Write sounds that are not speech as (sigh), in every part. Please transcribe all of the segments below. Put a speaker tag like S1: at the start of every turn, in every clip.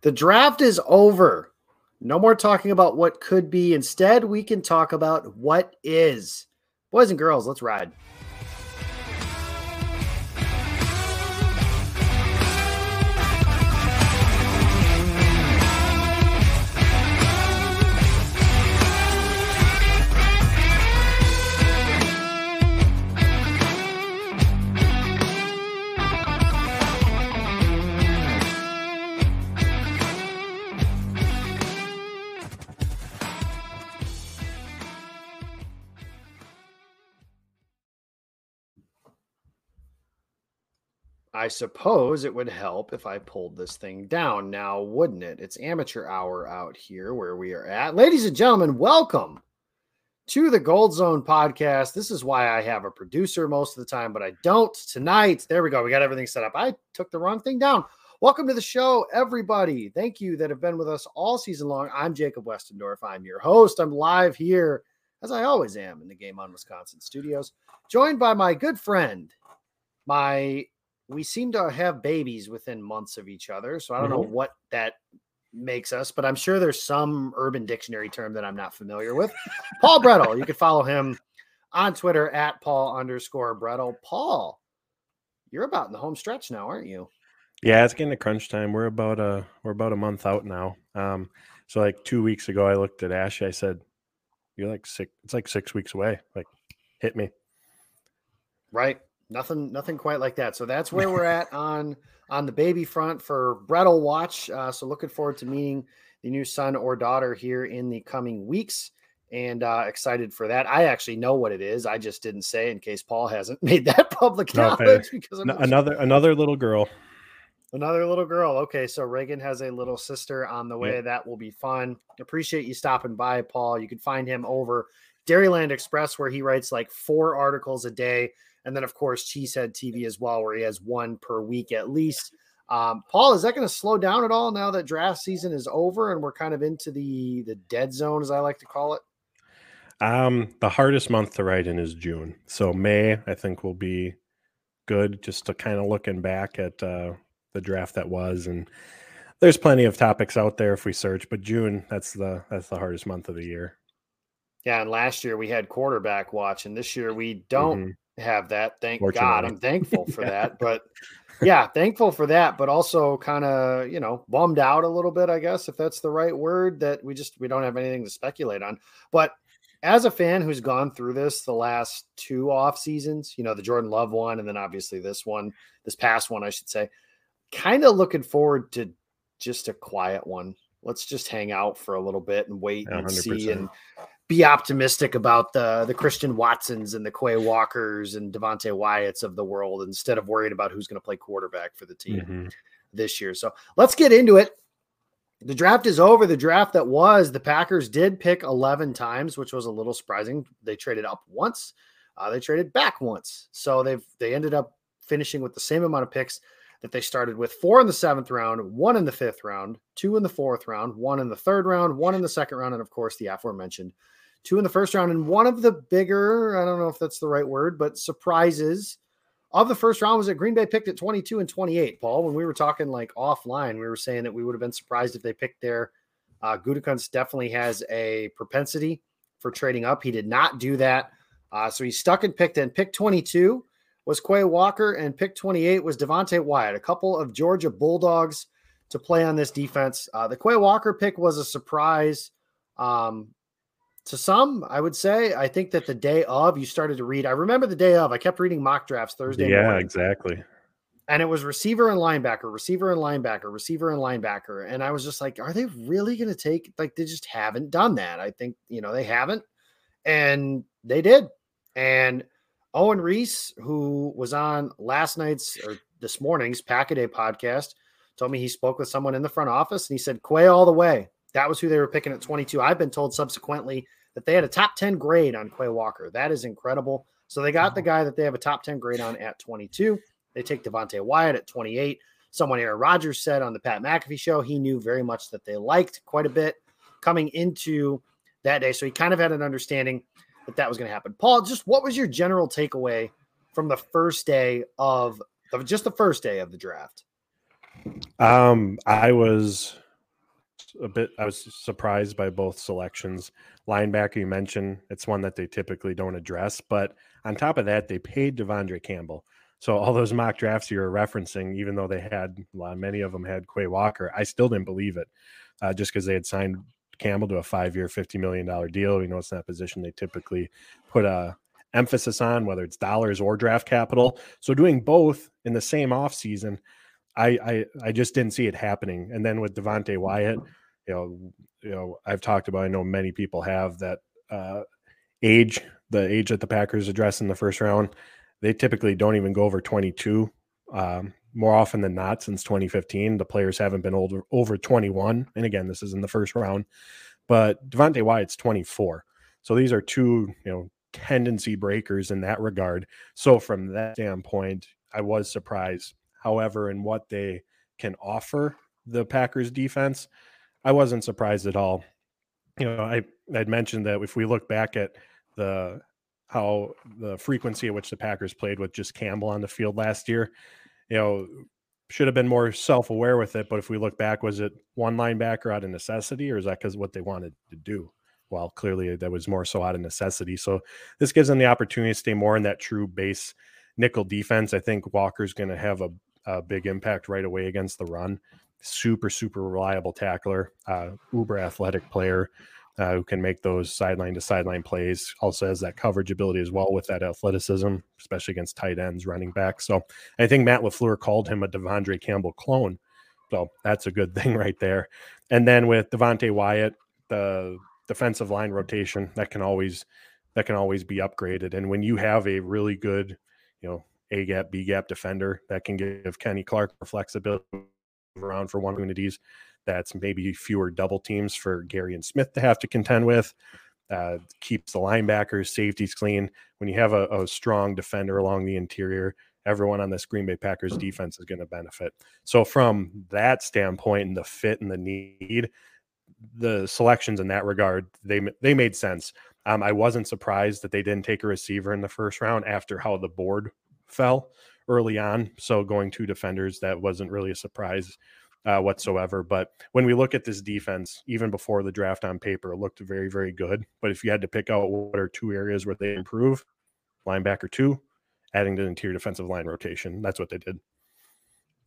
S1: The draft is over. No more talking about what could be. Instead, we can talk about what is. Boys and girls, let's ride. I suppose it would help if I pulled this thing down now, wouldn't it? It's amateur hour out here where we are at. Ladies and gentlemen, welcome to the Gold Zone podcast. This is why I have a producer most of the time, but I don't tonight. There we go. We got everything set up. I took the wrong thing down. Welcome to the show, everybody. Thank you that have been with us all season long. I'm Jacob Westendorf. I'm your host. I'm live here, as I always am, in the Game on Wisconsin studios, joined by my good friend, my we seem to have babies within months of each other. So I don't mm-hmm. know what that makes us, but I'm sure there's some urban dictionary term that I'm not familiar with. Paul Bretl, you can follow him on Twitter at Paul underscore Bretl. Paul, you're about in the home stretch now, aren't you?
S2: Yeah, it's getting to crunch time. We're about a we're about a month out now. Um, so like two weeks ago, I looked at Ashley. I said, "You're like six. It's like six weeks away. Like, hit me."
S1: Right nothing nothing quite like that. So that's where we're (laughs) at on on the baby front for bretl watch. Uh, so looking forward to meeting the new son or daughter here in the coming weeks and uh, excited for that. I actually know what it is. I just didn't say in case paul hasn't (laughs) made that public knowledge
S2: because another sure. another little girl.
S1: Another little girl. Okay so reagan has a little sister on the way. Yep. that will be fun. Appreciate you stopping by paul. You can find him over dairyland express where he writes like four articles a day and then, of course, Cheesehead TV as well, where he has one per week at least. Um, Paul, is that going to slow down at all now that draft season is over and we're kind of into the the dead zone, as I like to call it?
S2: Um, the hardest month to write in is June. So May, I think, will be good. Just to kind of looking back at uh, the draft that was, and there's plenty of topics out there if we search. But June, that's the that's the hardest month of the year.
S1: Yeah, and last year we had quarterback watch, and this year we don't. Mm-hmm have that. Thank God. I'm thankful (laughs) for yeah. that. But yeah, thankful for that, but also kind of, you know, bummed out a little bit, I guess, if that's the right word, that we just we don't have anything to speculate on. But as a fan who's gone through this the last two off seasons, you know, the Jordan Love one, and then obviously this one, this past one, I should say, kind of looking forward to just a quiet one. Let's just hang out for a little bit and wait and 100%. see and be optimistic about the the Christian Watsons and the Quay Walkers and Devonte Wyatt's of the world instead of worrying about who's going to play quarterback for the team mm-hmm. this year. So let's get into it. The draft is over. The draft that was, the Packers did pick 11 times, which was a little surprising. They traded up once, uh, they traded back once. So they've they ended up finishing with the same amount of picks that they started with four in the seventh round, one in the fifth round, two in the fourth round, one in the third round, one in the second round, and of course the aforementioned two in the first round. And one of the bigger, I don't know if that's the right word, but surprises of the first round was that Green Bay picked at 22 and 28. Paul, when we were talking like offline, we were saying that we would have been surprised if they picked there. Uh, Gutekunst definitely has a propensity for trading up. He did not do that. Uh, so he stuck and picked in. Pick 22 was Quay Walker, and pick 28 was Devonte Wyatt, a couple of Georgia Bulldogs to play on this defense. Uh, the Quay Walker pick was a surprise. Um, to some, I would say. I think that the day of you started to read. I remember the day of. I kept reading mock drafts Thursday.
S2: Yeah, morning, exactly.
S1: And it was receiver and linebacker, receiver and linebacker, receiver and linebacker. And I was just like, are they really going to take? Like, they just haven't done that. I think you know they haven't, and they did. And Owen Riese, who was on last night's or this morning's Pack a Day podcast, told me he spoke with someone in the front office and he said Quay all the way. That was who they were picking at 22. I've been told subsequently that they had a top 10 grade on Quay Walker. That is incredible. So they got the guy that they have a top 10 grade on at 22. They take Devonte Wyatt at 28. Someone Aaron Rodgers said on the Pat McAfee show he knew very much that they liked quite a bit coming into that day. So he kind of had an understanding that that was going to happen. Paul, just what was your general takeaway from the first day of, of just the first day of the draft?
S2: Um, I was a bit. I was surprised by both selections. Linebacker, you mentioned it's one that they typically don't address, but on top of that, they paid De'Vondre Campbell. So all those mock drafts you were referencing, even though they had many of them had Quay Walker, I still didn't believe it, uh, just because they had signed Campbell to a five-year, fifty million dollar deal. You know, it's not a position they typically put a emphasis on, whether it's dollars or draft capital. So doing both in the same offseason, I, I I just didn't see it happening. And then with Devonte Wyatt, you know, you know, I've talked about. I know many people have that uh, age, the age that the Packers address in the first round. They typically don't even go over 22. Um, more often than not, since 2015, the players haven't been older over 21. And again, this is in the first round. But Devonte Wyatt's 24. So these are two, you know, tendency breakers in that regard. So from that standpoint, I was surprised. However, in what they can offer the Packers defense, I wasn't surprised at all. You know, I I'd mentioned that if we look back at the how the frequency at which the Packers played with just Campbell on the field last year, you know, should have been more self-aware with it. But if we look back, was it one linebacker out of necessity, or is that because what they wanted to do? Well, clearly that was more so out of necessity. So this gives them the opportunity to stay more in that true base nickel defense. I think Walker's going to have a, a, big impact right away against the run. Super, super reliable tackler, uh, uber athletic player uh, who can make those sideline to sideline plays. Also has that coverage ability as well with that athleticism, especially against tight ends, running back. So I think Matt LaFleur called him a De'Vondre Campbell clone. So that's a good (laughs) thing right there. And then with Devonte Wyatt, the defensive line rotation that can always that can always be upgraded. And when you have a really good, you know, A gap, B gap defender that can give Kenny Clark flexibility around for one opportunities, that's maybe fewer double teams for Gary and Smith to have to contend with. Uh, keeps the linebackers, safeties clean. When you have a, a strong defender along the interior, everyone on this Green Bay Packers defense is going to benefit. So from that standpoint and the fit and the need, the selections in that regard they they made sense. Um, I wasn't surprised that they didn't take a receiver in the first round after how the board fell early on. So going two defenders that wasn't really a surprise uh, whatsoever. But when we look at this defense, even before the draft on paper, it looked very very good. But if you had to pick out what are two areas where they improve, linebacker two, adding to the interior defensive line rotation, that's what they did.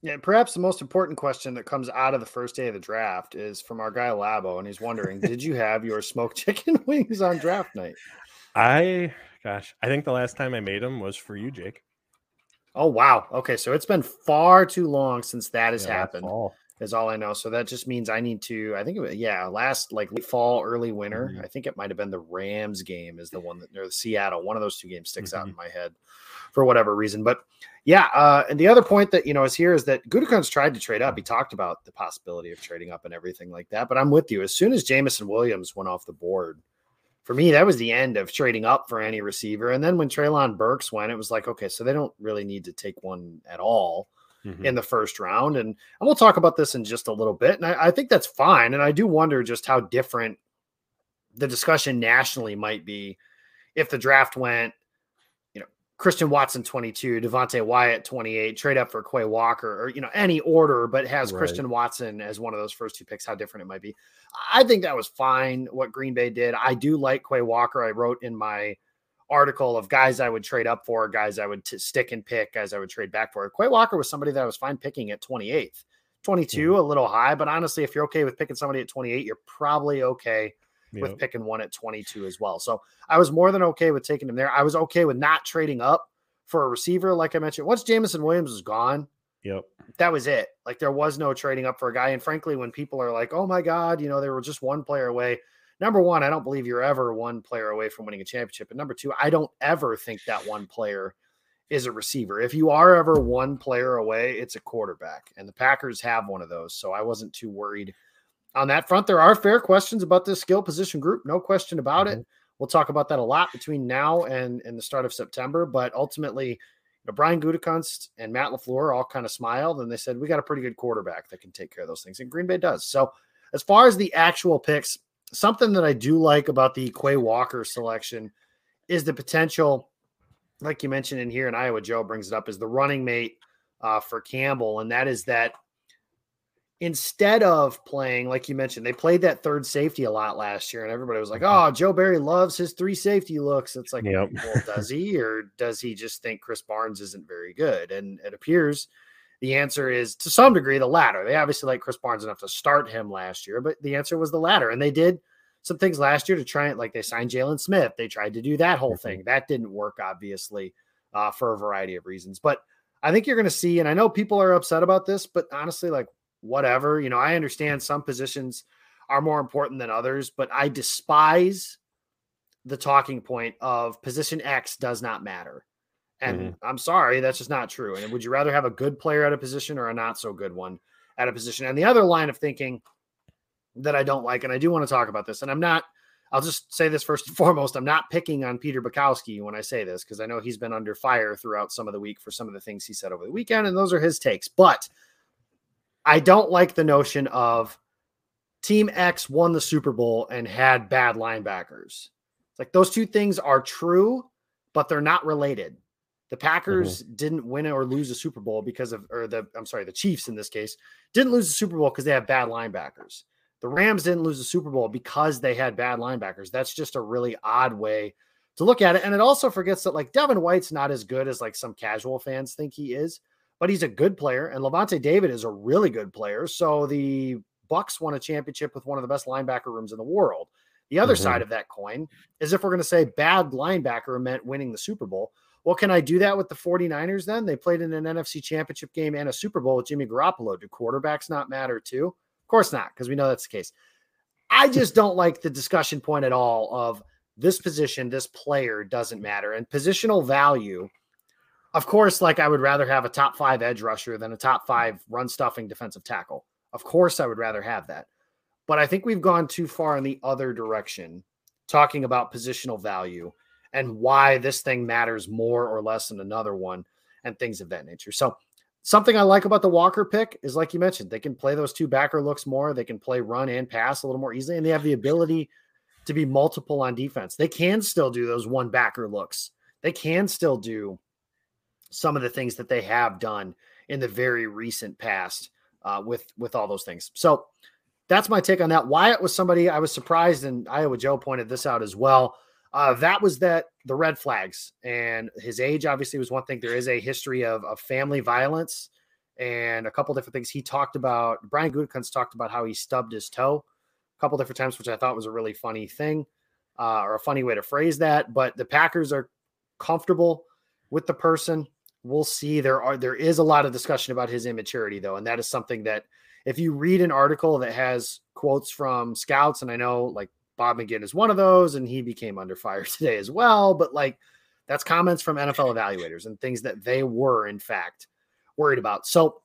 S1: Yeah, perhaps the most important question that comes out of the first day of the draft is from our guy Labo, and he's wondering, (laughs) did you have your smoked chicken (laughs) wings on draft night?
S2: I, gosh, I think the last time I made them was for you, Jake.
S1: Oh wow. Okay, so it's been far too long since that has yeah, happened. Is all I know. So that just means I need to. I think it was, yeah, last like late fall, early winter. Mm-hmm. I think it might have been the Rams game is the one that or the Seattle. One of those two games sticks mm-hmm. out in my head for whatever reason. But yeah, uh, and the other point that you know is here is that Gutekunst tried to trade up. He talked about the possibility of trading up and everything like that. But I'm with you. As soon as Jameson Williams went off the board, for me, that was the end of trading up for any receiver. And then when Treylon Burks went, it was like, okay, so they don't really need to take one at all mm-hmm. in the first round. And, and we'll talk about this in just a little bit. And I, I think that's fine. And I do wonder just how different the discussion nationally might be if the draft went Christian Watson 22, Devonte Wyatt 28, trade up for Quay Walker, or you know, any order, but has right. Christian Watson as one of those first two picks, how different it might be. I think that was fine what Green Bay did. I do like Quay Walker. I wrote in my article of guys I would trade up for, guys I would t- stick and pick, guys I would trade back for. Quay Walker was somebody that I was fine picking at 28th. 22, mm-hmm. a little high, but honestly, if you're okay with picking somebody at 28, you're probably okay yep. with picking one at 22 as well. So I was more than okay with taking him there. I was okay with not trading up for a receiver. Like I mentioned, once Jameson Williams was gone,
S2: yep,
S1: that was it. Like there was no trading up for a guy. And frankly, when people are like, oh my God, you know, they were just one player away. Number one, I don't believe you're ever one player away from winning a championship. And number two, I don't ever think that one player is a receiver. If you are ever one player away, it's a quarterback. And the Packers have one of those. So I wasn't too worried on that front, there are fair questions about this skill position group, no question about mm-hmm. it. We'll talk about that a lot between now and, and the start of September. But ultimately, you know, Brian Gutekunst and Matt LaFleur all kind of smiled and they said, We got a pretty good quarterback that can take care of those things. And Green Bay does. So, as far as the actual picks, something that I do like about the Quay Walker selection is the potential, like you mentioned in here, and Iowa Joe brings it up, is the running mate uh, for Campbell. And that is that instead of playing, like you mentioned, they played that third safety a lot last year, and everybody was like, "Oh, Joe Barry loves his three safety looks." It's like, yep. well, does he, or does he just think Krys Barnes isn't very good? And it appears the answer is to some degree the latter. They obviously like Krys Barnes enough to start him last year, but the answer was the latter, and they did some things last year to try it. Like they signed Jaylon Smith, they tried to do that whole mm-hmm. thing. That didn't work, obviously, uh, for a variety of reasons, but. I think you're going to see, and I know people are upset about this, but honestly, like whatever. You know, I understand some positions are more important than others, but I despise the talking point of position X does not matter. And mm-hmm. I'm sorry, that's just not true. And would you rather have a good player at a position or a not so good one at a position? And the other line of thinking that I don't like, and I do want to talk about this, and I'm not, I'll just say this first and (laughs) foremost. I'm not picking on Peter Bukowski when I say this because I know he's been under fire throughout some of the week for some of the things he said over the weekend, and those are his takes. But I don't like the notion of Team X won the Super Bowl and had bad linebackers. It's like those two things are true, but they're not related. The Packers mm-hmm. didn't win or lose a Super Bowl because of, or the, I'm sorry, the Chiefs in this case didn't lose the Super Bowl because they have bad linebackers. The Rams didn't lose the Super Bowl because they had bad linebackers. That's just a really odd way to look at it. And it also forgets that like Devin White's not as good as like some casual fans think he is but he's a good player, and Lavonte David is a really good player. So the Bucs won a championship with one of the best linebacker rooms in the world. The other mm-hmm. side of that coin is if we're going to say bad linebacker meant winning the Super Bowl. Well, can I do that with the 49ers then? They played in an NFC championship game and a Super Bowl with Jimmy Garoppolo. Do quarterbacks not matter too? Of course not, because we know that's the case. I (laughs) just don't like the discussion point at all of this position, this player doesn't matter. And positional value of course, like I would rather have a top five edge rusher than a top five run stuffing defensive tackle. Of course, I would rather have that. But I think we've gone too far in the other direction, talking about positional value and why this thing matters more or less than another one and things of that nature. So, something I like about the Walker pick is like you mentioned, they can play those two backer looks more. They can play run and pass a little more easily, and they have the ability to be multiple on defense. They can still do those one backer looks. They can still do some of the things that they have done in the very recent past uh, with with all those things. So that's my take on that. Wyatt was somebody I was surprised, and Iowa Joe pointed this out as well. Uh, that was that the red flags and his age obviously was one thing. There is a history of, of family violence and a couple different things he talked about. Brian Gutekunst talked about how he stubbed his toe a couple different times, which I thought was a really funny thing uh, or a funny way to phrase that. But the Packers are comfortable with the person we'll see. There are there is a lot of discussion about his immaturity though, and that is something that if you read an article that has quotes from scouts, and I know like Bob McGinn is one of those, and he became under fire (laughs) today as well, but like that's comments from NFL evaluators and things that they were in fact worried about. So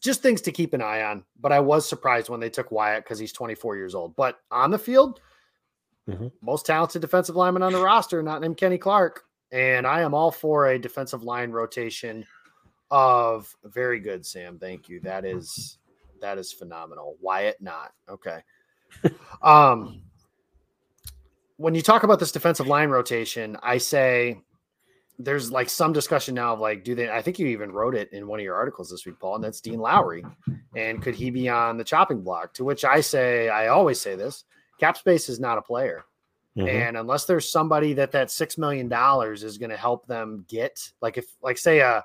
S1: just things to keep an eye on. But I was surprised when they took Wyatt because he's 24 years old. But on the field, mm-hmm. most talented defensive lineman on the roster, not named Kenny Clark and I am all for a defensive line rotation of very good, Sam. Thank you. That is that is phenomenal. Wyatt not. Okay. (laughs) um when you talk about this defensive line rotation, I say there's like some discussion now of like, do they? I think you even wrote it in one of your articles this week, Paul, and that's Dean Lowry. And could he be on the chopping block? To which I say, I always say this: cap space is not a player. Mm-hmm. And unless there's somebody that that six million dollars is going to help them get, like if like say a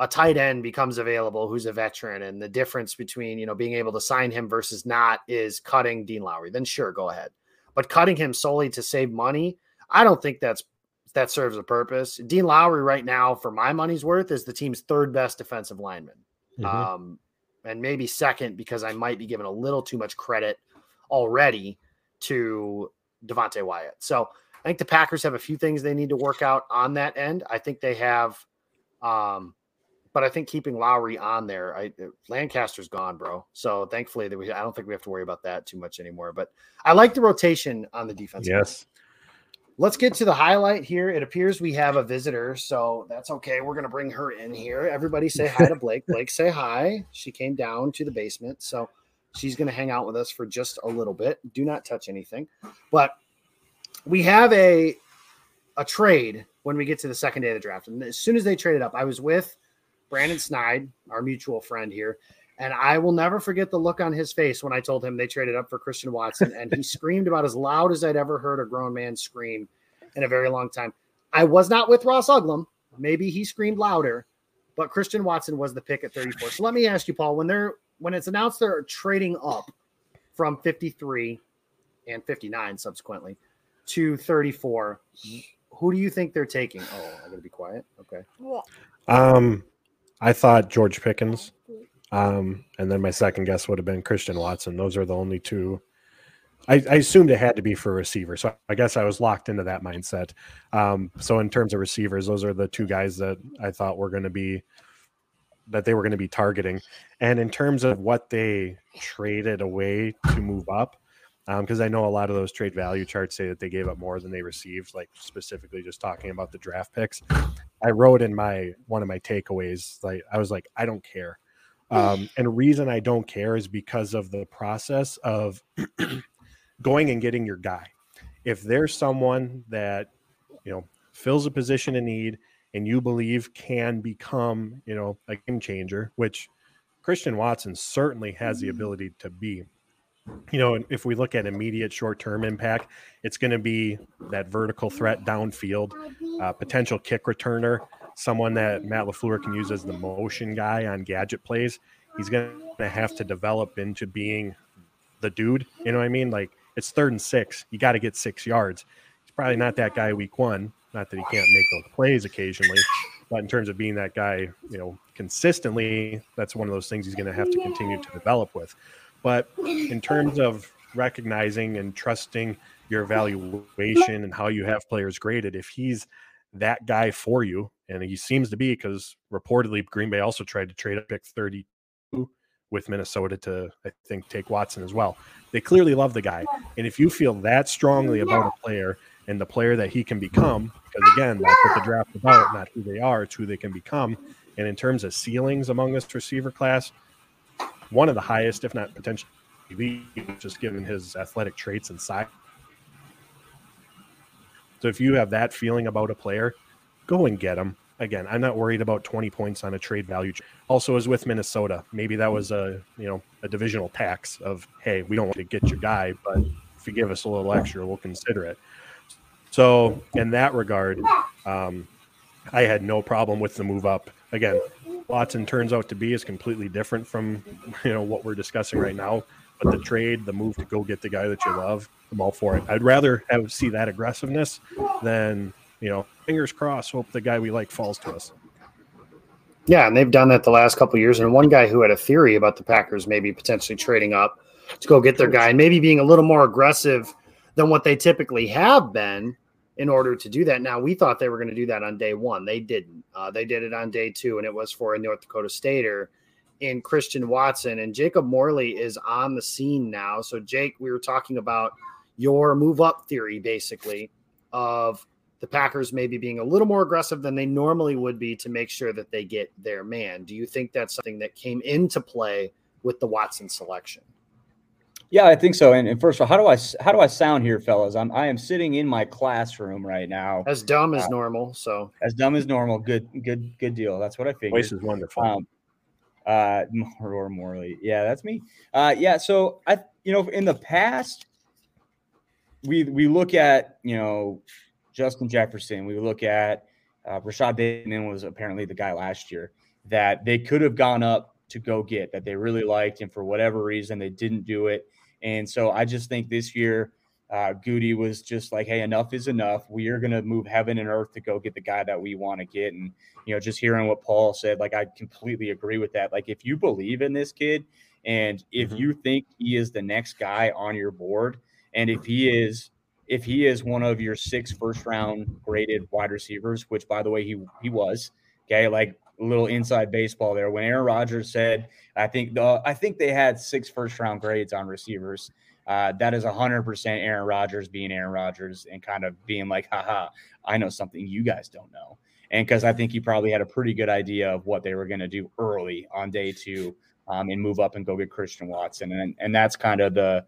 S1: a tight end becomes available who's a veteran, and the difference between you know being able to sign him versus not is cutting Dean Lowry, then sure, go ahead. But cutting him solely to save money, I don't think that's that serves a purpose. Dean Lowry right now, for my money's worth, is the team's third best defensive lineman. Mm-hmm. Um, and maybe second because I might be given a little too much credit already to Devonte Wyatt. So I think the Packers have a few things they need to work out on that end. I think they have, um, but I think keeping Lowry on there, I Lancaster's gone, bro. So thankfully that we, I don't think we have to worry about that too much anymore. But I like the rotation on the defense.
S2: Yes.
S1: Let's get to the highlight here. It appears we have a visitor, so that's okay. We're gonna bring her in here. Everybody say hi to Blake. Blake, say hi. She came down to the basement, so She's going to hang out with us for just a little bit. Do not touch anything. But we have a a trade when we get to the second day of the draft. And as soon as they traded up, I was with Brandon Snide, our mutual friend here, And I will never forget the look on his face when I told him they traded up for Christian Watson. And he (laughs) screamed about as loud as I'd ever heard a grown man scream in a very long time. I was not with Ross Uglem. Maybe he screamed louder, but Christian Watson was the pick at 34. So let me ask you, Paul, when they're when it's announced they're trading up from 53 and 59 subsequently to 34, who do you think they're taking? Oh, I'm gonna be quiet. Okay.
S2: Um, I thought George Pickens. Um, and then my second guess would have been Christian Watson. Those are the only two. I, I assumed it had to be for receiver, so I guess I was locked into that mindset. Um, so in terms of receivers, those are the two guys that I thought were going to be that they were going to be targeting. And in terms of what they traded away to move up, because um, I know a lot of those trade value charts say that they gave up more than they received, like specifically just talking about the draft picks. I wrote in my one of my takeaways, like I was like, I don't care. Um, (sighs) and reason I don't care is because of the process of (clears throat) going and getting your guy. If there's someone that you know fills a position in need and you believe can become you know a game changer, which Christian Watson certainly has the ability to be. You know, if we look at immediate short-term impact, it's going to be that vertical threat downfield, uh, potential kick returner, someone that Matt LaFleur can use as the motion guy on gadget plays. He's going to have to develop into being the dude. You know what I mean? Like it's third and six. You got to get six yards. He's probably not that guy week one. Not that he can't make those plays occasionally, but in terms of being that guy, you know, consistently, that's one of those things he's going to have to continue to develop with. But in terms of recognizing and trusting your evaluation and how you have players graded, if he's that guy for you, and he seems to be because reportedly Green Bay also tried to trade a pick 32 with Minnesota to, I think, take Watson as well. They clearly love the guy. And if you feel that strongly about a player and the player that he can become, because again, that's what the draft about, not who they are, it's who they can become. And in terms of ceilings among this receiver class, one of the highest, if not potentially just given his athletic traits and size. So if you have that feeling about a player, go and get him. Again, I'm not worried about 20 points on a trade value. Also, as with Minnesota, maybe that was a you know a divisional tax of hey, we don't want to get your guy, but if you give us a little extra, we'll consider it. So in that regard, um, I had no problem with the move up. Again, Watson turns out to be is completely different from you know what we're discussing right now. But the trade, the move to go get the guy that you love, I'm all for it. I'd rather have see that aggressiveness than you know, fingers crossed, hope the guy we like falls to us.
S1: Yeah, and they've done that the last couple years. And one guy who had a theory about the Packers maybe potentially trading up to go get their guy and maybe being a little more aggressive than what they typically have been in order to do that. Now, we thought they were going to do that on day one. They didn't. Uh, they did it on day two, and it was for a North Dakota Stater in Christian Watson. And Jacob Morley is on the scene now. So, Jake, we were talking about your move up theory, basically, of the Packers maybe being a little more aggressive than they normally would be to make sure that they get their man. Do you think that's something that came into play with the Watson selection?
S3: Yeah, I think so. And, and first of all, how do I how do I sound here, fellas? I'm I am sitting in my classroom right now,
S1: as dumb as uh, normal. So
S3: as dumb as normal. Good, good, good deal. That's what I figured.
S2: Voice is wonderful. Um,
S3: uh, (laughs) or Morley, yeah, that's me. Uh, yeah. So I, you know, in the past, we we look at you know Justin Jefferson. We look at uh, Rashod Bateman was apparently the guy last year that they could have gone up to go get that they really liked, and for whatever reason they didn't do it. And so I just think this year, uh, Goody was just like, "Hey, enough is enough. We are going to move heaven and earth to go get the guy that we want to get." And you know, just hearing what Paul said, like I completely agree with that. Like if you believe in this kid, and if mm-hmm. you think he is the next guy on your board, and if he is if he is one of your six first round graded wide receivers, which by the way he he was, okay, like little inside baseball there. When Aaron Rodgers said, I think the I think they had six first round grades on receivers. Uh, that is 100% Aaron Rodgers being Aaron Rodgers and kind of being like, haha, I know something you guys don't know. And because I think he probably had a pretty good idea of what they were going to do early on day two um, and move up and go get Christian Watson. And, and that's kind of the,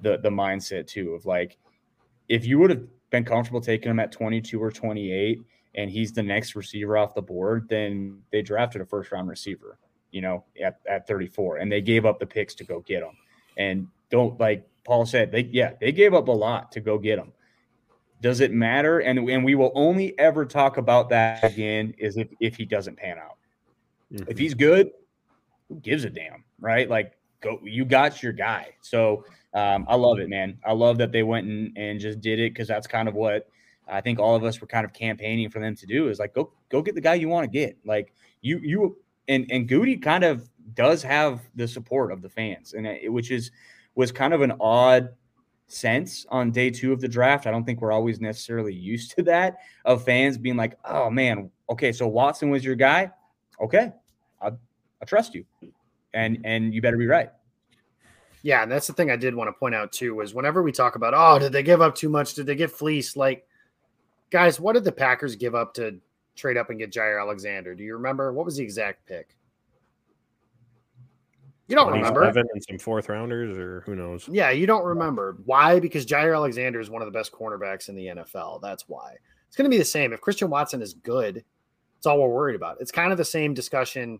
S3: the, the mindset too of like, if you would have been comfortable taking him at 22 or 28 and he's the next receiver off the board, then they drafted a first round receiver. you know, at, at 34, and they gave up the picks to go get him. And don't like Paul said, they yeah, they gave up a lot to go get him. Does it matter? And and we will only ever talk about that again is if if he doesn't pan out. Mm-hmm. If he's good, who gives a damn, right? Like go, you got your guy. So um, I love it, man. I love that they went and, and just did it because that's kind of what I think all of us were kind of campaigning for them to do is like go go get the guy you want to get. Like you you and and Goody kind of does have the support of the fans, and it, which is was kind of an odd sense on day two of the draft. I don't think we're always necessarily used to that of fans being like, "Oh man, okay, so Watson was your guy. Okay, I, I trust you, and and you better be right."
S1: Yeah, and that's the thing I did want to point out too was whenever we talk about, oh, did they give up too much? Did they get fleeced? Like, guys, what did the Packers give up to trade up and get Jaire Alexander? Do you remember what was the exact pick? You don't remember.
S2: And some fourth rounders, or who knows?
S1: Yeah, you don't remember. Why? Because Jaire Alexander is one of the best cornerbacks in the NFL. That's why. It's going to be the same. If Christian Watson is good, it's all we're worried about. It's kind of the same discussion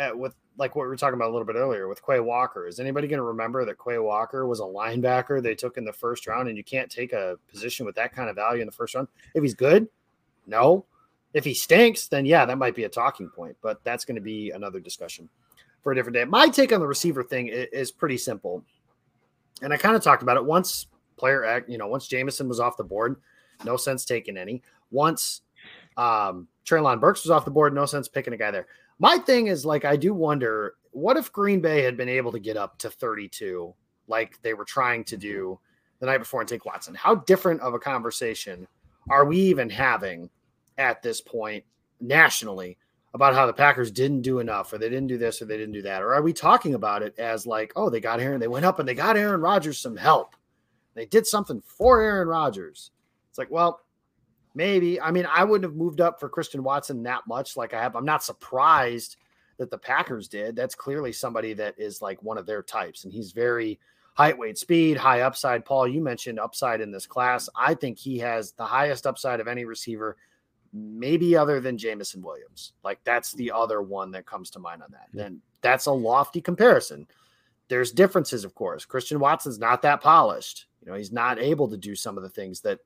S1: at, with like what we were talking about a little bit earlier with Quay Walker. Is anybody going to remember that Quay Walker was a linebacker they took in the first round, and you can't take a position with that kind of value in the first round? If he's good, no. If he stinks, then yeah, that might be a talking point, but that's going to be another discussion for a different day. My take on the receiver thing is pretty simple. And I kind of talked about it once player act, you know, once Jameson was off the board, no sense taking any. Once um Treylon Burks was off the board, no sense picking a guy there. My thing is like I do wonder what if Green Bay had been able to get up to 32 like they were trying to mm-hmm. do the night before and take Watson. How different of a conversation are we even having at this point nationally about how the Packers didn't do enough or they didn't do this or they didn't do that? Or are we talking about it as like, oh, they got Aaron, and they went up and they got Aaron Rodgers some help. They did something for Aaron Rodgers. It's like, well, maybe. I mean, I wouldn't have moved up for Christian Watson that much like I have. I'm not surprised that the Packers did. That's clearly somebody that is like one of their types. And he's very height, weight, speed, high upside. Paul, you mentioned upside in this class. I think he has the highest upside of any receiver maybe other than Jameson Williams. Like that's the other one that comes to mind on that. Then that's a lofty comparison. There's differences, of course. Christian Watson's not that polished. You know, he's not able to do some of the things that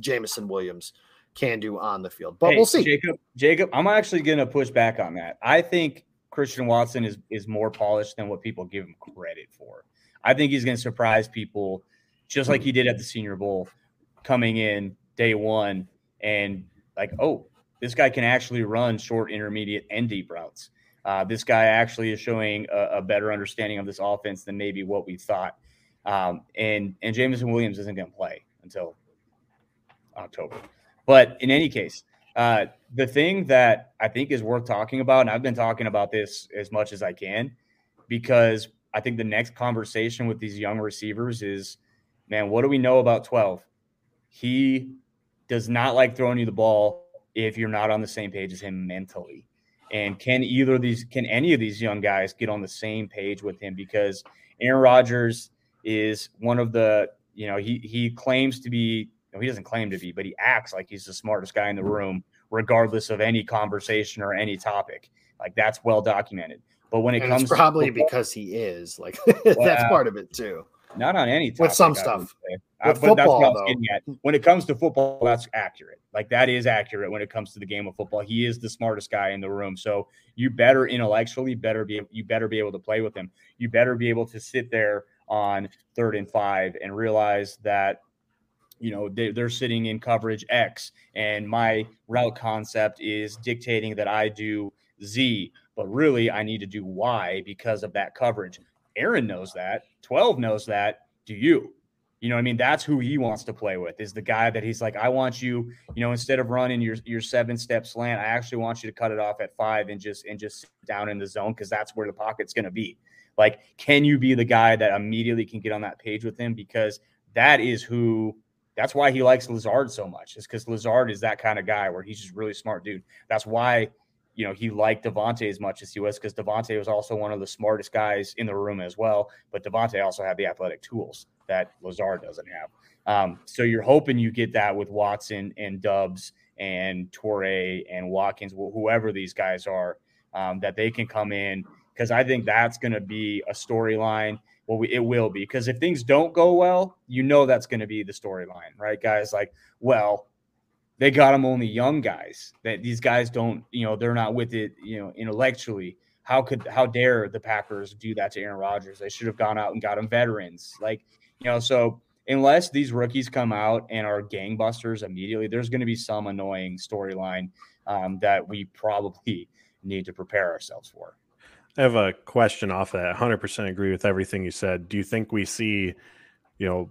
S1: Jameson Williams can do on the field. But hey, we'll see.
S3: Jacob, Jacob, I'm actually going to push back on that. I think Christian Watson is is more polished than what people give him credit for. I think he's going to surprise people just like he did at the Senior Bowl coming in day 1 and like, oh, this guy can actually run short, intermediate, and deep routes. Uh, this guy actually is showing a, a, better understanding of this offense than maybe what we thought. Um, and and Jameson Williams isn't going to play until October. But in any case, uh, the thing that I think is worth talking about, and I've been talking about this as much as I can, because I think the next conversation with these young receivers is, man, what do we know about 12? He does not like throwing you the ball if you're not on the same page as him mentally. And can either of these, can any of these young guys get on the same page with him? Because Aaron Rodgers is one of the, you know, he he claims to be, no, he doesn't claim to be, but he acts like he's the smartest guy in the room, regardless of any conversation or any topic. Like that's well documented. But when it and comes,
S1: probably football, because he is like (laughs) that's well, part of it too.
S3: Not on any
S1: topic, with some stuff.
S3: Uh, but football, that's what I at. When it comes to football, that's accurate. Like that is accurate when it comes to the game of football. He is the smartest guy in the room. So you better intellectually better be you better be able to play with him. You better be able to sit there on third and five and realize that you know they, they're sitting in coverage X and my route concept is dictating that I do Z, but really I need to do Y because of that coverage. Aaron knows that. 12 knows that. Do you? You know, I mean, that's who he wants to play with. Is the guy that he's like, I want you. You know, instead of running your your seven step slant, I actually want you to cut it off at five and just and just down in the zone because that's where the pocket's going to be. Like, can you be the guy that immediately can get on that page with him? Because that is who. That's why he likes Lazard so much. Is because Lazard is that kind of guy where he's just really smart dude. That's why you know, he liked Davante as much as he was because Davante was also one of the smartest guys in the room as well. But Davante also had the athletic tools that Lazard doesn't have. Um, so you're hoping you get that with Watson and Doubs and Toure and Watkins, whoever these guys are, um, that they can come in because I think that's going to be a storyline. Well, we, it will be because if things don't go well, you know that's going to be the storyline, right, guys? Like, well, they got them only young guys. That these guys don't, you know, they're not with it, you know, intellectually. How could how dare the Packers do that to Aaron Rodgers? They should have gone out and got him veterans, like you know. So unless these rookies come out and are gangbusters immediately, there's going to be some annoying storyline um, that we probably need to prepare ourselves for.
S2: I have a question off that. 100% agree with everything you said. Do you think we see, you know,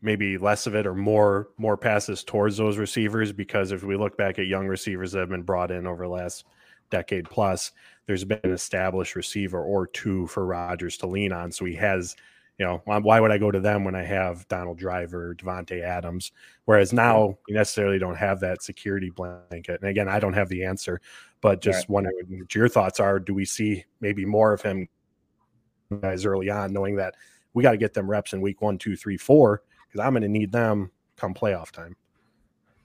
S2: maybe less of it or more more passes towards those receivers? Because if we look back at young receivers that have been brought in over the last decade plus, there's been an established receiver or two for Rodgers to lean on. So he has you know, why would I go to them when I have Donald Driver, Davante Adams? Whereas now you necessarily don't have that security blanket. And again, I don't have the answer, but just right. wondering what your thoughts are. Do we see maybe more of him guys early on, knowing that we got to get them reps in week one, two, three, four, because I'm going to need them come playoff time.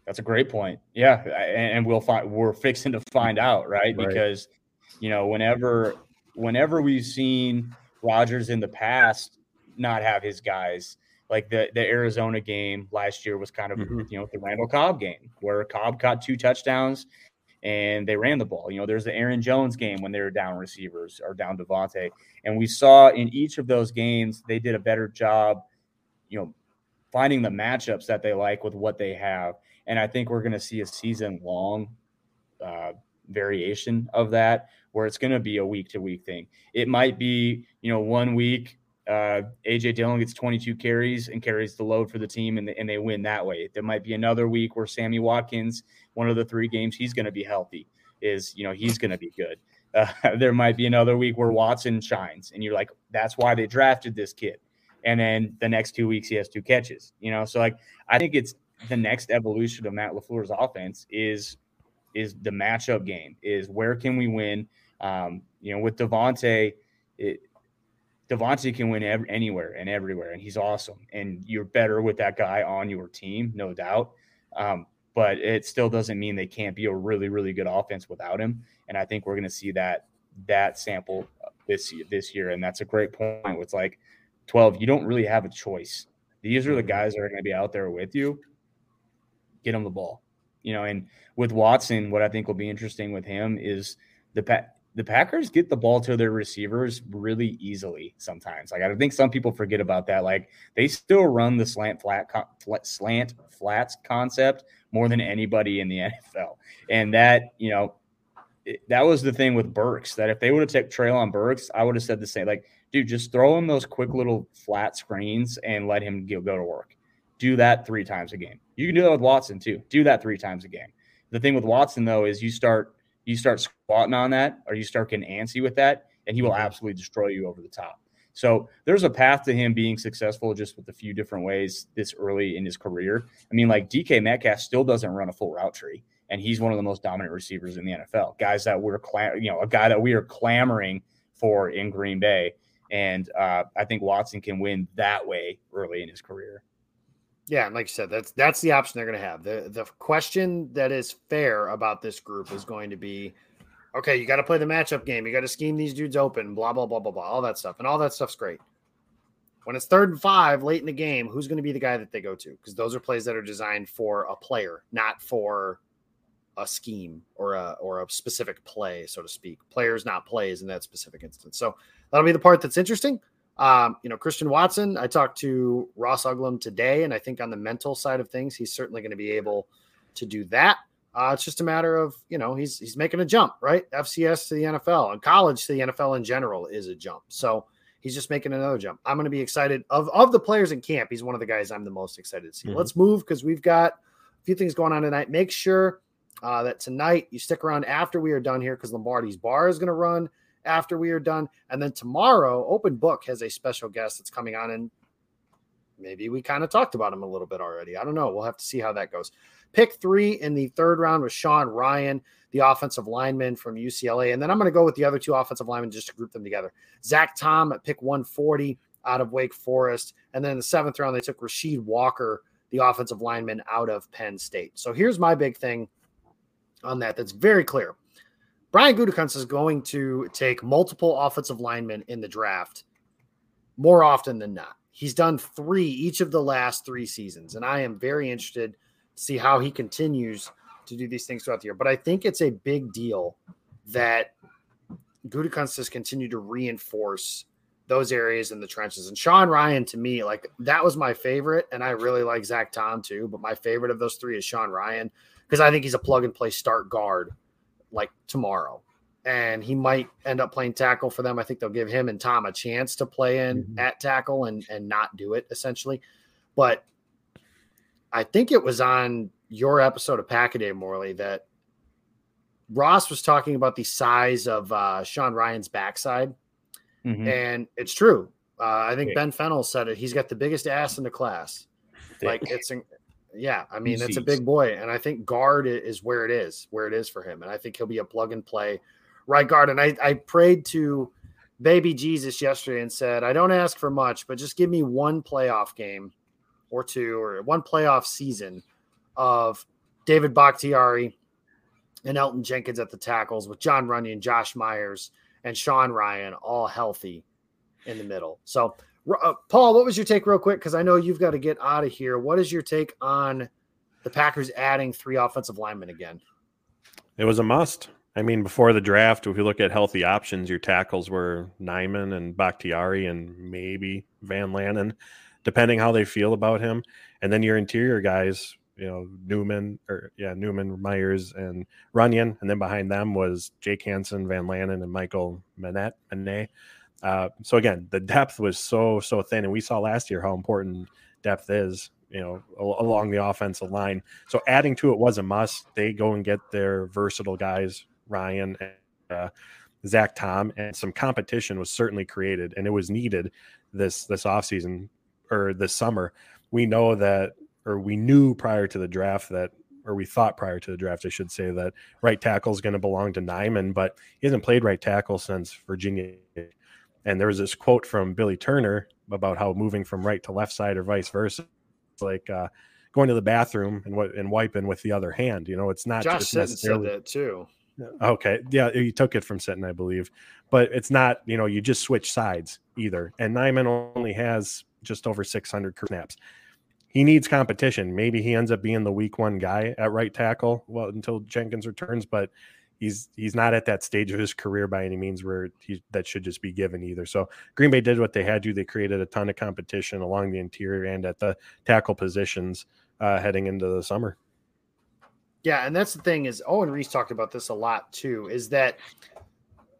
S3: That's a great point. Yeah, and we'll find we're fixing to find out, right? right? Because you know, whenever whenever we've seen Rodgers in the past not have his guys. Like the the Arizona game last year was kind of mm-hmm. you know the Randall Cobb game where Cobb caught two touchdowns and they ran the ball. You know, there's the Aaron Jones game when they were down receivers or down Davante, and we saw in each of those games they did a better job. You know, finding the matchups that they like with what they have, and I think we're going to see a season long uh, variation of that where it's going to be a week to week thing. It might be you know one week uh, AJ Dillon gets 22 carries and carries the load for the team, and, and they win that way. There might be another week where Sammy Watkins, one of the three games, he's going to be healthy. Is you know he's going to be good. (laughs) Uh, there might be another week where Watson shines, and you're like, that's why they drafted this kid. And then the next two weeks he has two catches. You know, so like I think it's the next evolution of Matt LaFleur's offense is is the matchup game. Is where can we win? Um, you know, with. It, Davante can win ev- anywhere and everywhere, and he's awesome. And you're better with that guy on your team, no doubt. Um, but it still doesn't mean they can't be a really, really good offense without him. And I think we're going to see that that sample this this year, and that's a great point. It's like twelve, you don't really have a choice. These are the guys that are going to be out there with you. Get them the ball, you know. And with Watson, what I think will be interesting with him is the the Packers get the ball to their receivers really easily sometimes. Like I think some people forget about that. Like they still run the slant flat slant flats concept more than anybody in the (laughs) NFL. And that, you know, it, that was the thing with Burks that if they would have took Treylon Burks, I would have said the same. Like, dude, just throw him those quick little flat screens and let him go, go to work. Do that three times a game. You can do that with Watson too. Do that three times a game. The thing with Watson though is you start you start squatting on that or you start getting antsy with that, and he will absolutely destroy you over the top. So there's a path to him being successful just with a few different ways this early in his career. I mean, like DK Metcalf still doesn't run a full route tree, and he's one of the most dominant receivers in the NFL. Guys that we're, you know, a guy that we are clamoring for in Green Bay, and uh, I think Watson can win that way early in his career.
S1: Yeah, and like you said, that's that's the option they're going to have. the The question that is fair about this group is going to be, okay, you got to play the matchup game. You got to scheme these dudes open. Blah blah blah blah blah. All that stuff, and all that stuff's great. When it's third and five late in the game, who's going to be the guy that they go to? Because those are plays that are designed for a player, not for a scheme or a or a specific play, so to speak. Players, not plays, in that specific instance. So that'll be the part that's interesting. Um, you know, Christian Watson, I talked to Ross Uglem today, and I think on the mental side of things, he's certainly going to be able to do that. Uh, it's just a matter of, you know, he's he's making a jump, right? FCS to the NFL and college to the NFL in general is a jump. So he's just making another jump. I'm going to be excited of of the players in camp. He's one of the guys I'm the most excited to see. Mm-hmm. Let's move because we've got a few things going on tonight. Make sure uh, that tonight you stick around after we are done here because Lombardi's bar is going to run after we are done. And then tomorrow, Open Book has a special guest that's coming on, and maybe we kind of talked about him a little bit already. I don't know. We'll have to see how that goes. Pick three in the third round was Sean Rhyan, the offensive lineman from UCLA. And then I'm going to go with the other two offensive linemen just to group them together. Zach Tom at pick 140 out of Wake Forest. And then in the seventh round, they took Rasheed Walker, the offensive lineman out of Penn State. So here's my big thing on that that's very clear Brian Gutekunst is going to take multiple offensive linemen in the draft more often than not. He's done three each of the last three seasons, and I am very interested to see how he continues to do these things throughout the year. But I think it's a big deal that Gutekunst has continued to reinforce those areas in the trenches. And Sean Rhyan, to me, like that was my favorite. And I really like Zach Tom too. But my favorite of those three is Sean Rhyan because I think he's a plug and play start guard like tomorrow. And he might end up playing tackle for them. I think they'll give him and Tom a chance to play in mm-hmm. at tackle and, and not do it essentially. But I think it was on your episode of Packaday Morley that Ross was talking about the size of uh, Sean Rhyan's backside Mm-hmm. And it's true. Uh, I think Ben Fennel said it. He's got the biggest ass in the class. Like it's, yeah. I mean, it's a big boy, and I think guard is where it is, where it is for him, and I think he'll be a plug and play right guard. And I, I prayed to baby Jesus yesterday and said, I don't ask for much, but just give me one playoff game or two or one playoff season of David Bakhtiari and Elgton Jenkins at the tackles with Jon Runyan, Josh Myers, and Sean Rhyan all healthy in the middle. So, uh, Paul, what was your take, real quick? Because I know you've got to get out of here. What is your take on the Packers adding three offensive linemen again?
S2: It was a must. I mean, before the draft, if you look at healthy options, your tackles were Nijman and Bakhtiari and maybe Van Lanen, depending how they feel about him. And then your interior guys you know Newman or yeah Newman Myers and Runyan, and then behind them was Jake Hanson, Van Lanen, and Michael Manette. Manet. Uh, so again, the depth was so so thin, and we saw last year how important depth is. You know, along the offensive line. So adding to it was a must. They go and get their versatile guys, Rhyan and, uh, Zach Tom, and some competition was certainly created, and it was needed this this offseason or this summer. We know that or we knew prior to the draft that or we thought prior to the draft, I should say, that right tackle is going to belong to Nijman, but he hasn't played right tackle since Virginia. And there was this quote from Billy Turner about how moving from right to left side or vice versa, like uh, going to the bathroom and what and wiping with the other hand. You know, it's not
S1: Josh just necessarily said that too.
S2: Okay, yeah, you took it from Sitton, I believe, but it's not. You know, you just switch sides either. And Nijman only has just over 600 snaps he needs competition. Maybe he ends up being the week one guy at right tackle well until Jenkins returns, but he's he's not at that stage of his career by any means where he that should just be given either. So Green Bay did what they had to. They created a ton of competition along the interior and at the tackle positions uh, heading into the summer.
S1: Yeah, and that's the thing is Owen Riese talked about this a lot too. Is that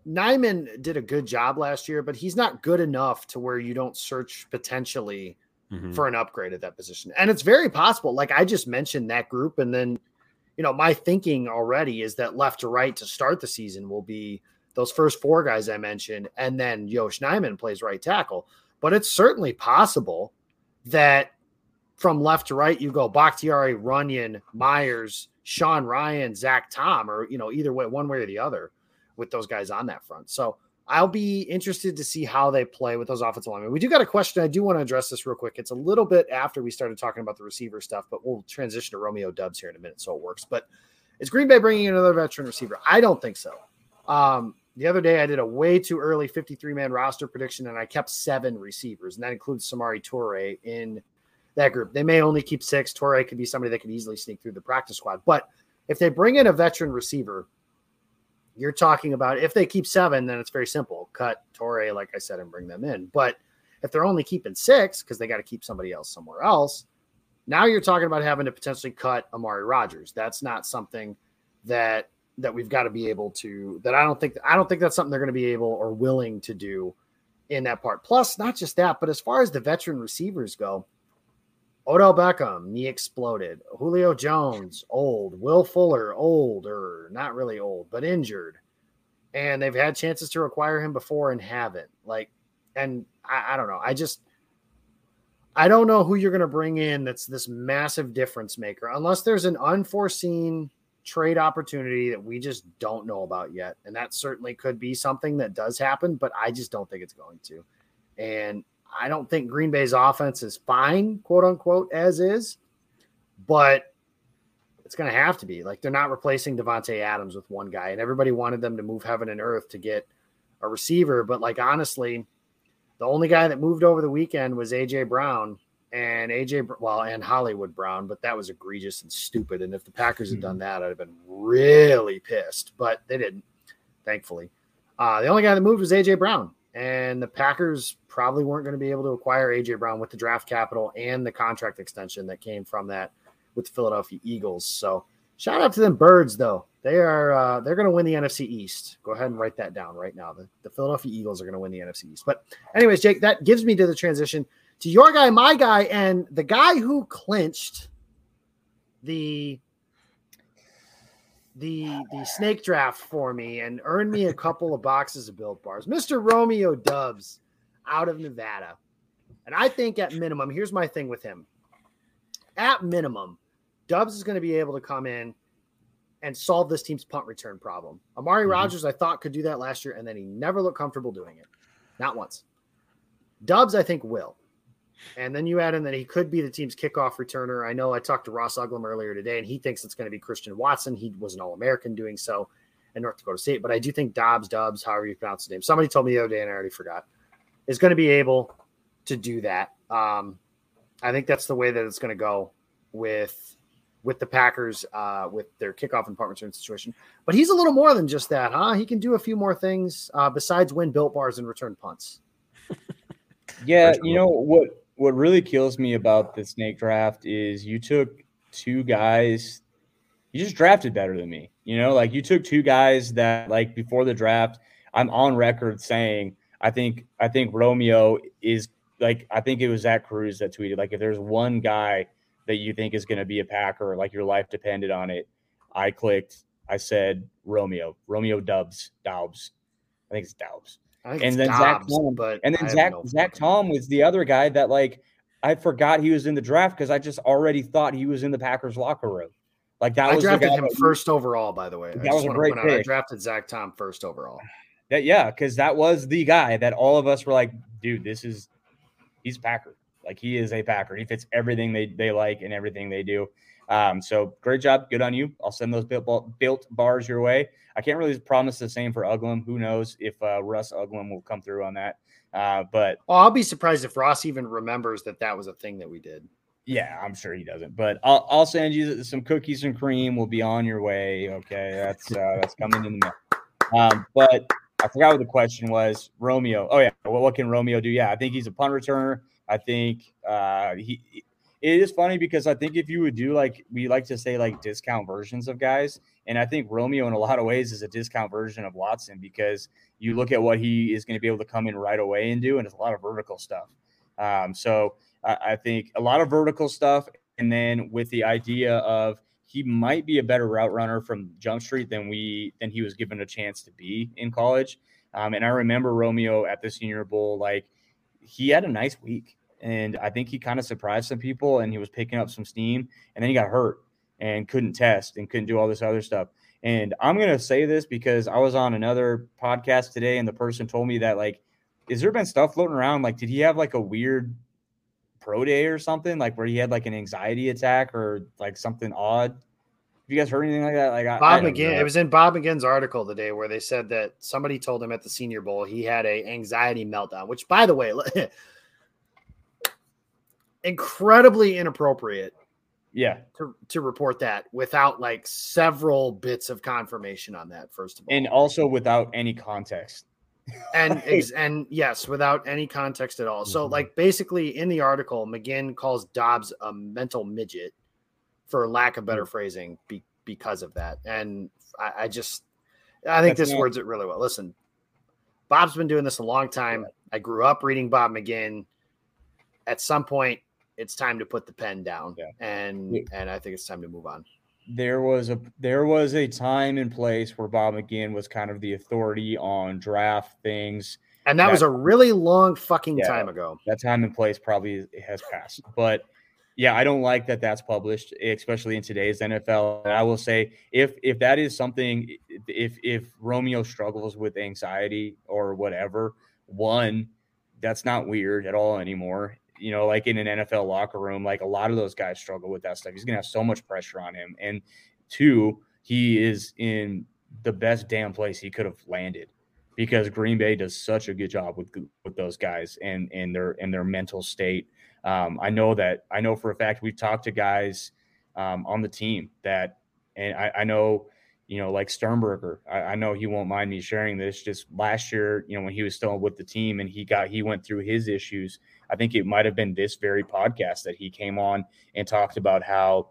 S1: Nijman did a good job last year, but he's not good enough to where you don't search potentially mm-hmm. for an upgrade at that position. And it's very possible. Like I just mentioned that group, and then you know my thinking already is that left to right to start the season will be those first four guys I mentioned, and then Yosh Nijman plays right tackle. But it's certainly possible that from left to right you go Bakhtiari, Runyan, Myers, Sean Rhyan, Zach Tom, or you know either way, one way or the other, with those guys on that front. So I'll be interested to see how they play with those offensive linemen. We do got a question. I do want to address this real quick. It's a little bit after we started talking about the receiver stuff, but we'll transition to Romeo Doubs here in a minute so it works. But is Green Bay bringing in another veteran receiver? I don't think so. Um, the other day, I did a way too early 53 man roster prediction, and I kept seven receivers, and that includes Samori Toure in that group. They may only keep six. Toure could be somebody that could easily sneak through the practice squad. But if they bring in a veteran receiver, you're talking about if they keep seven, then it's very simple. Cut Toure, like I said, and bring them in. But if they're only keeping six because they got to keep somebody else somewhere else, now you're talking about having to potentially cut Amari Rogers. That's not something that that we've got to be able to. That I don't think I don't think that's something they're going to be able or willing to do in that part. Plus, not just that, but as far as the veteran receivers go, Odell Beckham, knee exploded. Julio Jones, old. Will Fuller, old or not really old, but injured. And they've had chances to acquire him before and haven't. Like, and I, I don't know. I just, I don't know who you're going to bring in that's this massive difference maker, unless there's an unforeseen trade opportunity that we just don't know about yet. And that certainly could be something that does happen, but I just don't think it's going to. And I don't think Green Bay's offense is fine, quote unquote, as is. But It's going to have to be like they're not replacing Davante Adams with one guy, and everybody wanted them to move heaven and earth to get a receiver. But like honestly, the only guy that moved over the weekend was AJ Brown and AJ, well, and Hollywood Brown, but that was egregious and stupid. And if the Packers had done mm-hmm. that, I'd have been really pissed, but they didn't, thankfully. Uh, the only guy that moved was AJ Brown, and the Packers probably weren't going to be able to acquire AJ Brown with the draft capital and the contract extension that came from that with the Philadelphia Eagles. So shout out to them birds, though. They are uh, they're going to win the NFC East. Go ahead and write that down right now. The, the Philadelphia Eagles are going to win the NFC East. But anyways, Jake, that gives me to the transition to your guy, my guy, and the guy who clinched the the the snake draft for me and earned me a couple of boxes of built bars. Mr. Romeo Doubs out of Nevada. And I think at minimum, here's my thing with him. At minimum, Doubs is going to be able to come in and solve this team's punt return problem. Amari mm-hmm. Rogers, I thought, could do that last year, and then he never looked comfortable doing it. Not once. Doubs, I think, will. And then you add in that he could be the team's kickoff returner. I know I talked to Ross Uglem earlier today, and he thinks it's going to be Christian Watson. He was an All American doing so in North Dakota State. But I do think Dobbs, Doubs, however you pronounce his name, somebody told me the other day, and I already forgot, is going to be able to do that. Um, I think that's the way that it's going to go with with the Packers uh, with their kickoff and punt return situation. But he's a little more than just that, huh? He can do a few more things uh, besides win built bars and return punts. (laughs)
S3: yeah, you know what? What really kills me about the snake draft is you took two guys. You just drafted better than me. You know, like you took two guys that, like before the draft, I'm on record saying I think I think Romeo is like I think it was Zach Kruse that tweeted like if there's one guy that you think is going to be a Packer, like your life depended on it. I clicked. I said Romeo, Romeo Doubs, Dobbs. I think it's Dobbs.
S1: And then Dobbs, Zach Tom, but
S3: and then Zach no Zach Tom was the other guy that like I forgot he was in the draft because I just already thought he was in the Packers locker room. Like that
S1: I
S3: was
S1: drafted him first overall, by the way.
S3: That was a great pick.
S1: I drafted Zach Tom first overall.
S3: That yeah, because that was the guy that all of us were like, dude, this is he's Packer. Like he is a Packer. He fits everything they, they like and everything they do. Um, so great job. Good on you. I'll send those built, built bars your way. I can't really promise the same for Uglem. Who knows if uh, Russ Uglem will come through on that. Uh, but
S1: well, I'll be surprised if Ross even remembers that that was a thing that we did.
S3: Yeah, I'm sure he doesn't. But I'll, I'll send you some cookies and cream. Will be on your way. Okay, that's uh, that's coming in the mail. Um, but I forgot what the question was. Romeo. Oh yeah, well, what can Romeo do? Yeah, I think he's a punt returner. I think uh, he. It is funny because I think if you would do like we like to say like discount versions of guys, and I think Romeo in a lot of ways is a discount version of Watson because you look at what he is going to be able to come in right away and do, and it's a lot of vertical stuff. Um, so I, I think a lot of vertical stuff, and then with the idea of he might be a better route runner from Jump Street than we than he was given a chance to be in college. Um, and I remember Romeo at the Senior Bowl, like he had a nice week. And I think he kind of surprised some people and he was picking up some steam. And then he got hurt and couldn't test and couldn't do all this other stuff. And I'm going to say this because I was on another podcast today and the person told me that, like, is there been stuff floating around? Like, did he have like a weird pro day or something? Like, where he had like an anxiety attack or like something odd? Have you guys heard anything like that? Like
S1: Bob I, McGinn, it was in Bob McGinn's article today where they said that somebody told him at the Senior Bowl he had a anxiety meltdown. Which, by the way, (laughs) incredibly inappropriate
S3: yeah.
S1: to, to report that without like several bits of confirmation on that first of all.
S3: And also without any context.
S1: And (laughs) and yes without any context at all. So mm-hmm. like basically in the article mcginn calls dobbs a mental midget for lack of better mm. phrasing be, because of that. And i, I just i think That's this not- words it really well. Listen bob's been doing this a long time. I grew up reading bob mcginn. At some point it's time to put the pen down yeah. and and I think it's time to move on.
S3: There was a there was a time and place where Bob McGinn was kind of the authority on draft things.
S1: And that, that was a really long fucking yeah, time ago.
S3: That time and place probably has passed. But yeah, I don't like that that's published, especially in today's NFL. And I will say, if if that is something, if if Romeo struggles with anxiety or whatever, one, that's not weird at all anymore you know, like in an NFL locker room, like a lot of those guys struggle with that stuff. He's going to have so much pressure on him. And two, he is in the best damn place he could have landed because Green Bay does such a good job with with those guys and and their and their mental state. Um, I know that I know for a fact we've talked to guys um, on the team that, and I, I know you know, like Sternberger. I, I, know he won't mind me sharing this. Just last year, you know, when he was still with the team and he got he went through his issues. I think it might have been this very podcast that he came on and talked about how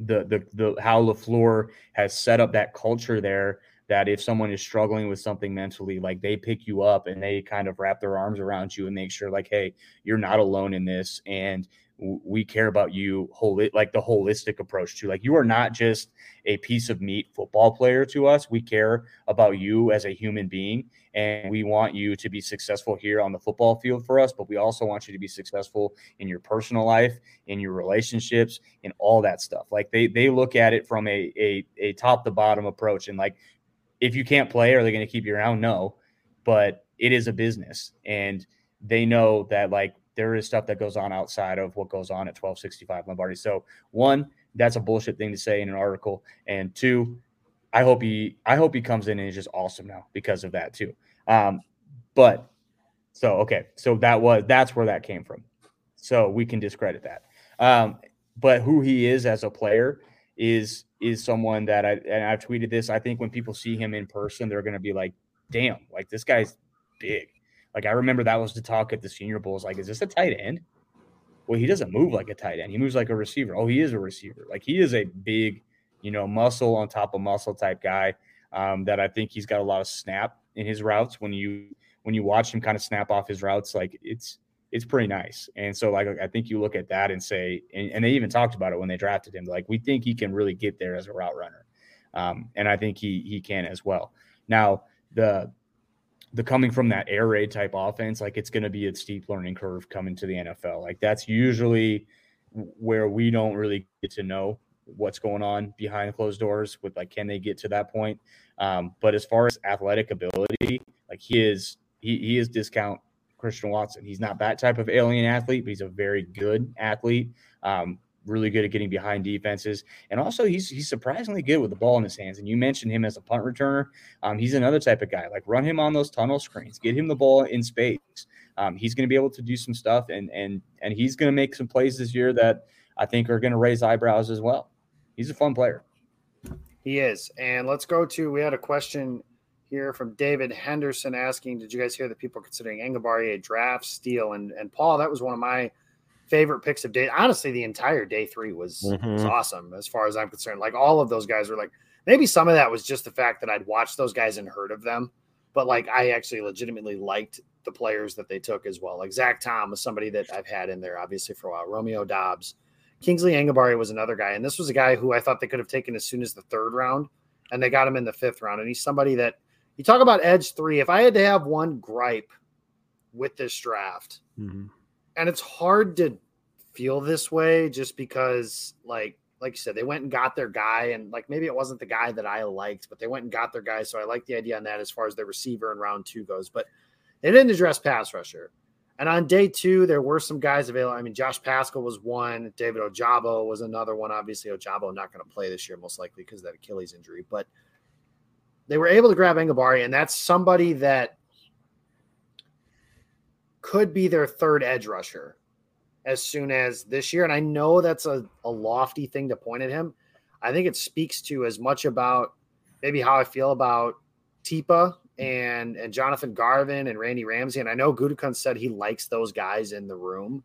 S3: the the the how LaFleur has set up that culture there that if someone is struggling with something mentally, like they pick you up and they kind of wrap their arms around you and make sure, like, hey, you're not alone in this. And we care about you whole like the holistic approach to like you are not just a piece of meat football player to us. We care about you as a human being and we want you to be successful here on the football field for us but we also want you to be successful in your personal life in your relationships in all that stuff. Like they they look at it from a a, a top to bottom approach and like if you can't play are they going to keep you around? No but it is a business and they know that like there is stuff that goes on outside of what goes on at 1265 Lombardi. So one, that's a bullshit thing to say in an article. And two, I hope he I hope he comes in and is just awesome now because of that too. Um, but so okay, so that was that's where that came from. So we can discredit that. Um, but who he is as a player is is someone that I and I've tweeted this. I think when people see him in person, they're gonna be like, damn, like this guy's big. Like I remember that was the talk at the Senior Bowl. Is like, is this a tight end? Well, he doesn't move like a tight end. He moves like a receiver. Oh, he is a receiver. Like he is a big, you know, muscle on top of muscle type guy. Um, that I think he's got a lot of snap in his routes. When you when you watch him kind of snap off his routes, like it's it's pretty nice. And so, like, I think you look at that and say, and, and, they even talked about it when they drafted him. Like, we think he can really get there as a route runner, um, and I think he he can as well. Now, the the coming from that air raid type offense, like it's going to be a steep learning curve coming to the NFL. Like that's usually where we don't really get to know what's going on behind closed doors with like can they get to that point. Um, but as far as athletic ability, like he is he, he is discount Christian Watson. He's not that type of alien athlete, but he's a very good athlete. Um, really good at getting behind defenses, and also he's he's surprisingly good with the ball in his hands. And you mentioned him as a punt returner. Um, he's another type of guy. Like run him on those tunnel screens, get him the ball in space. Um, he's going to be able to do some stuff, and and and he's going to make some plays this year that I think are going to raise eyebrows as well. He's a fun player.
S1: He is, and let's go to. We had a question here from David Henderson asking, "Did you guys hear that people considering Enagbare a draft steal?" And and Paul, that was one of my favorite picks of day. Honestly, the entire day three was, mm-hmm. was awesome as far as I'm concerned. Like all of those guys were like, maybe some of that was just the fact that I'd watched those guys and heard of them, but like I actually legitimately liked the players that they took as well. Like Zach Tom was somebody that I've had in there obviously for a while. Romeo Dobbs, Kingsley Enagbare was another guy, and this was a guy who I thought they could have taken as soon as the third round, and they got him in the fifth round. And he's somebody that you talk about edge three. If I had to have one gripe with this draft. Mm-hmm and it's hard to feel this way just because like like you said they went and got their guy and like maybe it wasn't the guy that I liked but they went and got their guy so I like the idea on that as far as the receiver in round 2 goes but they didn't address pass rusher. And on day 2 there were some guys available. I mean Josh Paschal was one. David Ojabo was another one. Obviously Ojabo not going to play this year most likely because of that Achilles injury but they were able to grab Enagbare and that's somebody that could be their third edge rusher as soon as this year. And I know that's a, a lofty thing to point at him. I think it speaks to as much about maybe how I feel about Tipa and and Jonathan Garvin and Randy Ramsey. And I know Gutekunst said he likes those guys in the room,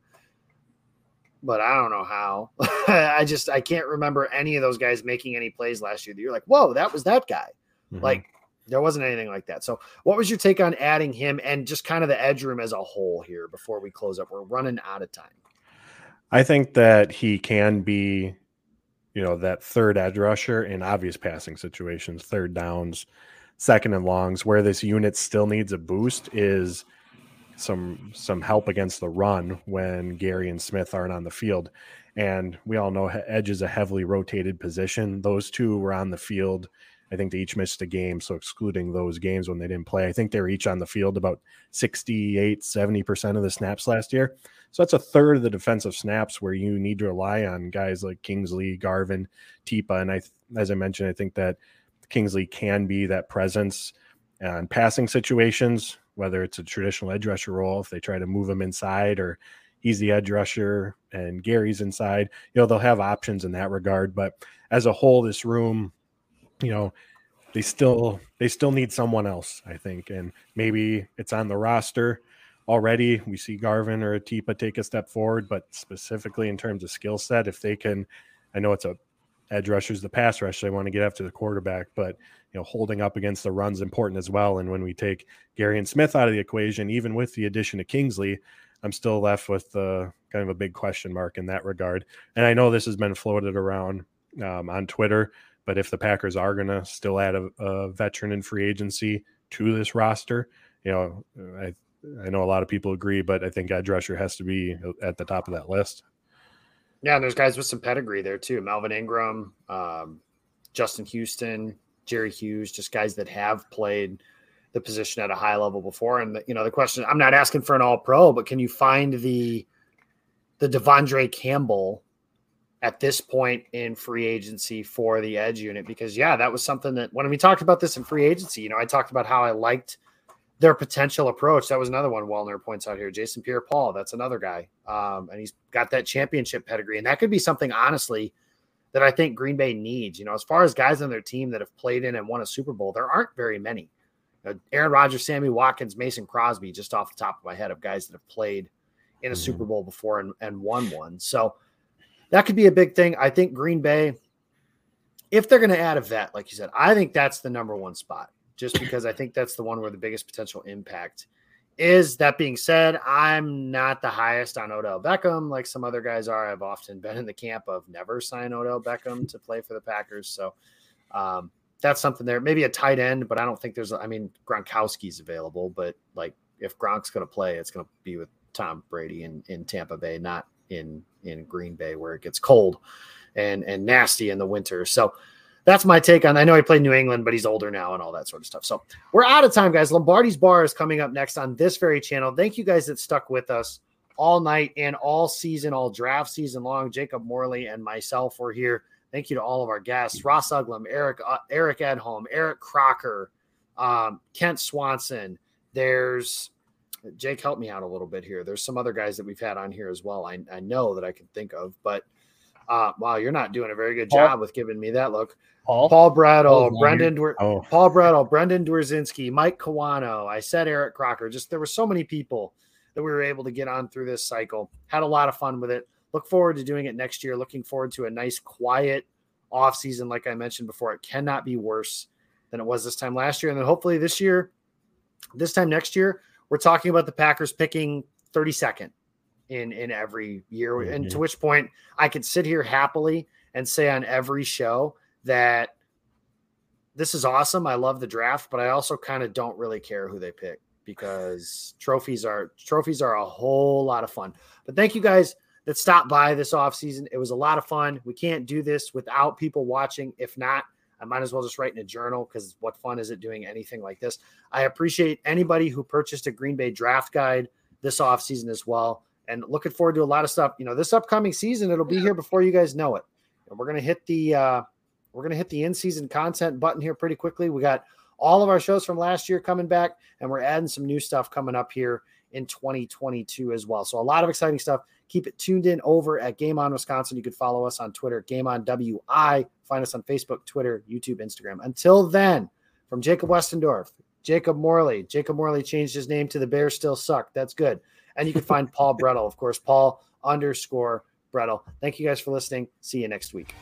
S1: but I don't know how. (laughs) I just I can't remember any of those guys making any plays last year. You're like, whoa, that was that guy. Mm-hmm. Like there wasn't anything like that. So, what was your take on adding him and just kind of the edge room as a whole here before we close up? We're running out of time.
S2: I think that he can be, you know, that third edge rusher in obvious passing situations, third downs, second and longs. Where this unit still needs a boost is some some help against the run when Gary and Smith aren't on the field. And we all know edge is a heavily rotated position. Those two were on the field I think they each missed a game. So excluding those games when they didn't play, I think they were each on the field about 68, 70% of the snaps last year. So that's a third of the defensive snaps where you need to rely on guys like Kingsley, Garvin, Tipa. And I, as I mentioned, I think that Kingsley can be that presence on passing situations, whether it's a traditional edge rusher role, if they try to move him inside or he's the edge rusher and Gary's inside, you know, they'll have options in that regard. But as a whole, this room, you know, they still they still need someone else, I think. And maybe it's on the roster already. We see Garvin or Atipa take a step forward, but specifically in terms of skill set, if they can, I know it's a edge rushers, the pass rush, they want to get after the quarterback, but you know, holding up against the run's important as well. And when we take Gary and Smith out of the equation, even with the addition of Kingsley, I'm still left with uh, kind of a big question mark in that regard. And I know this has been floated around um, on Twitter, but if the Packers are going to still add a, a, veteran in free agency to this roster, you know, I I know a lot of people agree, but I think edge rusher has to be at the top of that list.
S1: Yeah, and there's guys with some pedigree there too. Melvin Ingram, um, Justin Houston, Jerry Hughes, just guys that have played the position at a high level before. And the, you know, the question I'm not asking for an all pro, but can you find the the De'Vondre Campbell at this point in free agency for the edge unit? Because yeah, that was something that when we talked about this in free agency, you know, I talked about how I liked their potential approach. That was another one Wellner points out here. Jason Pierre Paul, that's another guy. Um, and he's got that championship pedigree. And that could be something, honestly, that I think Green Bay needs. You know, as far as guys on their team that have played in and won a Super Bowl, there aren't very many. You know, Aaron Rodgers, Sammy Watkins, Mason Crosby, just off the top of my head, of guys that have played in a mm-hmm. Super Bowl before and, and won one. So that could be a big thing. I think Green Bay, if they're going to add a vet, like you said, I think that's the number one spot, just (clears throat) because I think that's the one where the biggest potential impact is. That being said, I'm not the highest on Odell Beckham like some other guys are. I've often (laughs) been in the camp of never sign Odell Beckham to play for the Packers. So um, that's something there. Maybe a tight end, but I don't think there's. I mean, Gronkowski's available, but like if Gronk's going to play, it's going to be with Tom Brady in in Tampa Bay, not in in Green Bay where it gets cold and and nasty in the winter. So that's my take on. I know he played New England, but he's older now and all that sort of stuff. So we're out of time, guys. Lombardi's Bar is coming up next on this very channel. Thank you guys that stuck with us all night and all season, all draft season long. Jacob Morley and myself were here. Thank you to all of our guests: Ross Uglem, Eric uh, Eric Edholm, Eric Crocker, um, Kent Swanson. There's Jake. Help me out a little bit here. There's some other guys that we've had on here as well. I, I know that I can think of, but uh, wow, you're not doing a very good Paul, job with giving me that look. Paul, Paul Bretl, Brendan, Dwer- oh. Paul Bretl, Brendan Dwerzinski, Mike Kawano. I said Eric Crocker. Just there were so many people that we were able to get on through this cycle. Had a lot of fun with it. Look forward to doing it next year. Looking forward to a nice, quiet off season. Like I mentioned before, it cannot be worse than it was this time last year. And then hopefully this year, this time next year, we're talking about the Packers picking 32nd in in every year. Mm-hmm. And to which point I could sit here happily and say on every show that this is awesome. I love the draft, but I also kind of don't really care who they pick because trophies are trophies are a whole lot of fun. But thank you guys that stopped by this off season. It was a lot of fun. We can't do this without people watching. If not, I might as well just write in a journal because what fun is it doing anything like this? I appreciate anybody who purchased a Green Bay draft guide this off season as well and looking forward to a lot of stuff. You know, this upcoming season, it'll be here before you guys know it. And we're gonna hit the uh, we're gonna hit the in season content button here pretty quickly. We got all of our shows from last year coming back, and we're adding some new stuff coming up here in 2022 as well. So a lot of exciting stuff. Keep it tuned in over at Game On Wisconsin. You can follow us on Twitter, Game On WI. Find us on Facebook, Twitter, YouTube, Instagram. Until then, from Jacob Westendorf, Jacob Morley. Jacob Morley changed his name to the Bears Still Suck. That's good. And you can find (laughs) Paul Bretl, of course, Paul underscore Bretl. Thank you guys for listening. See you next week.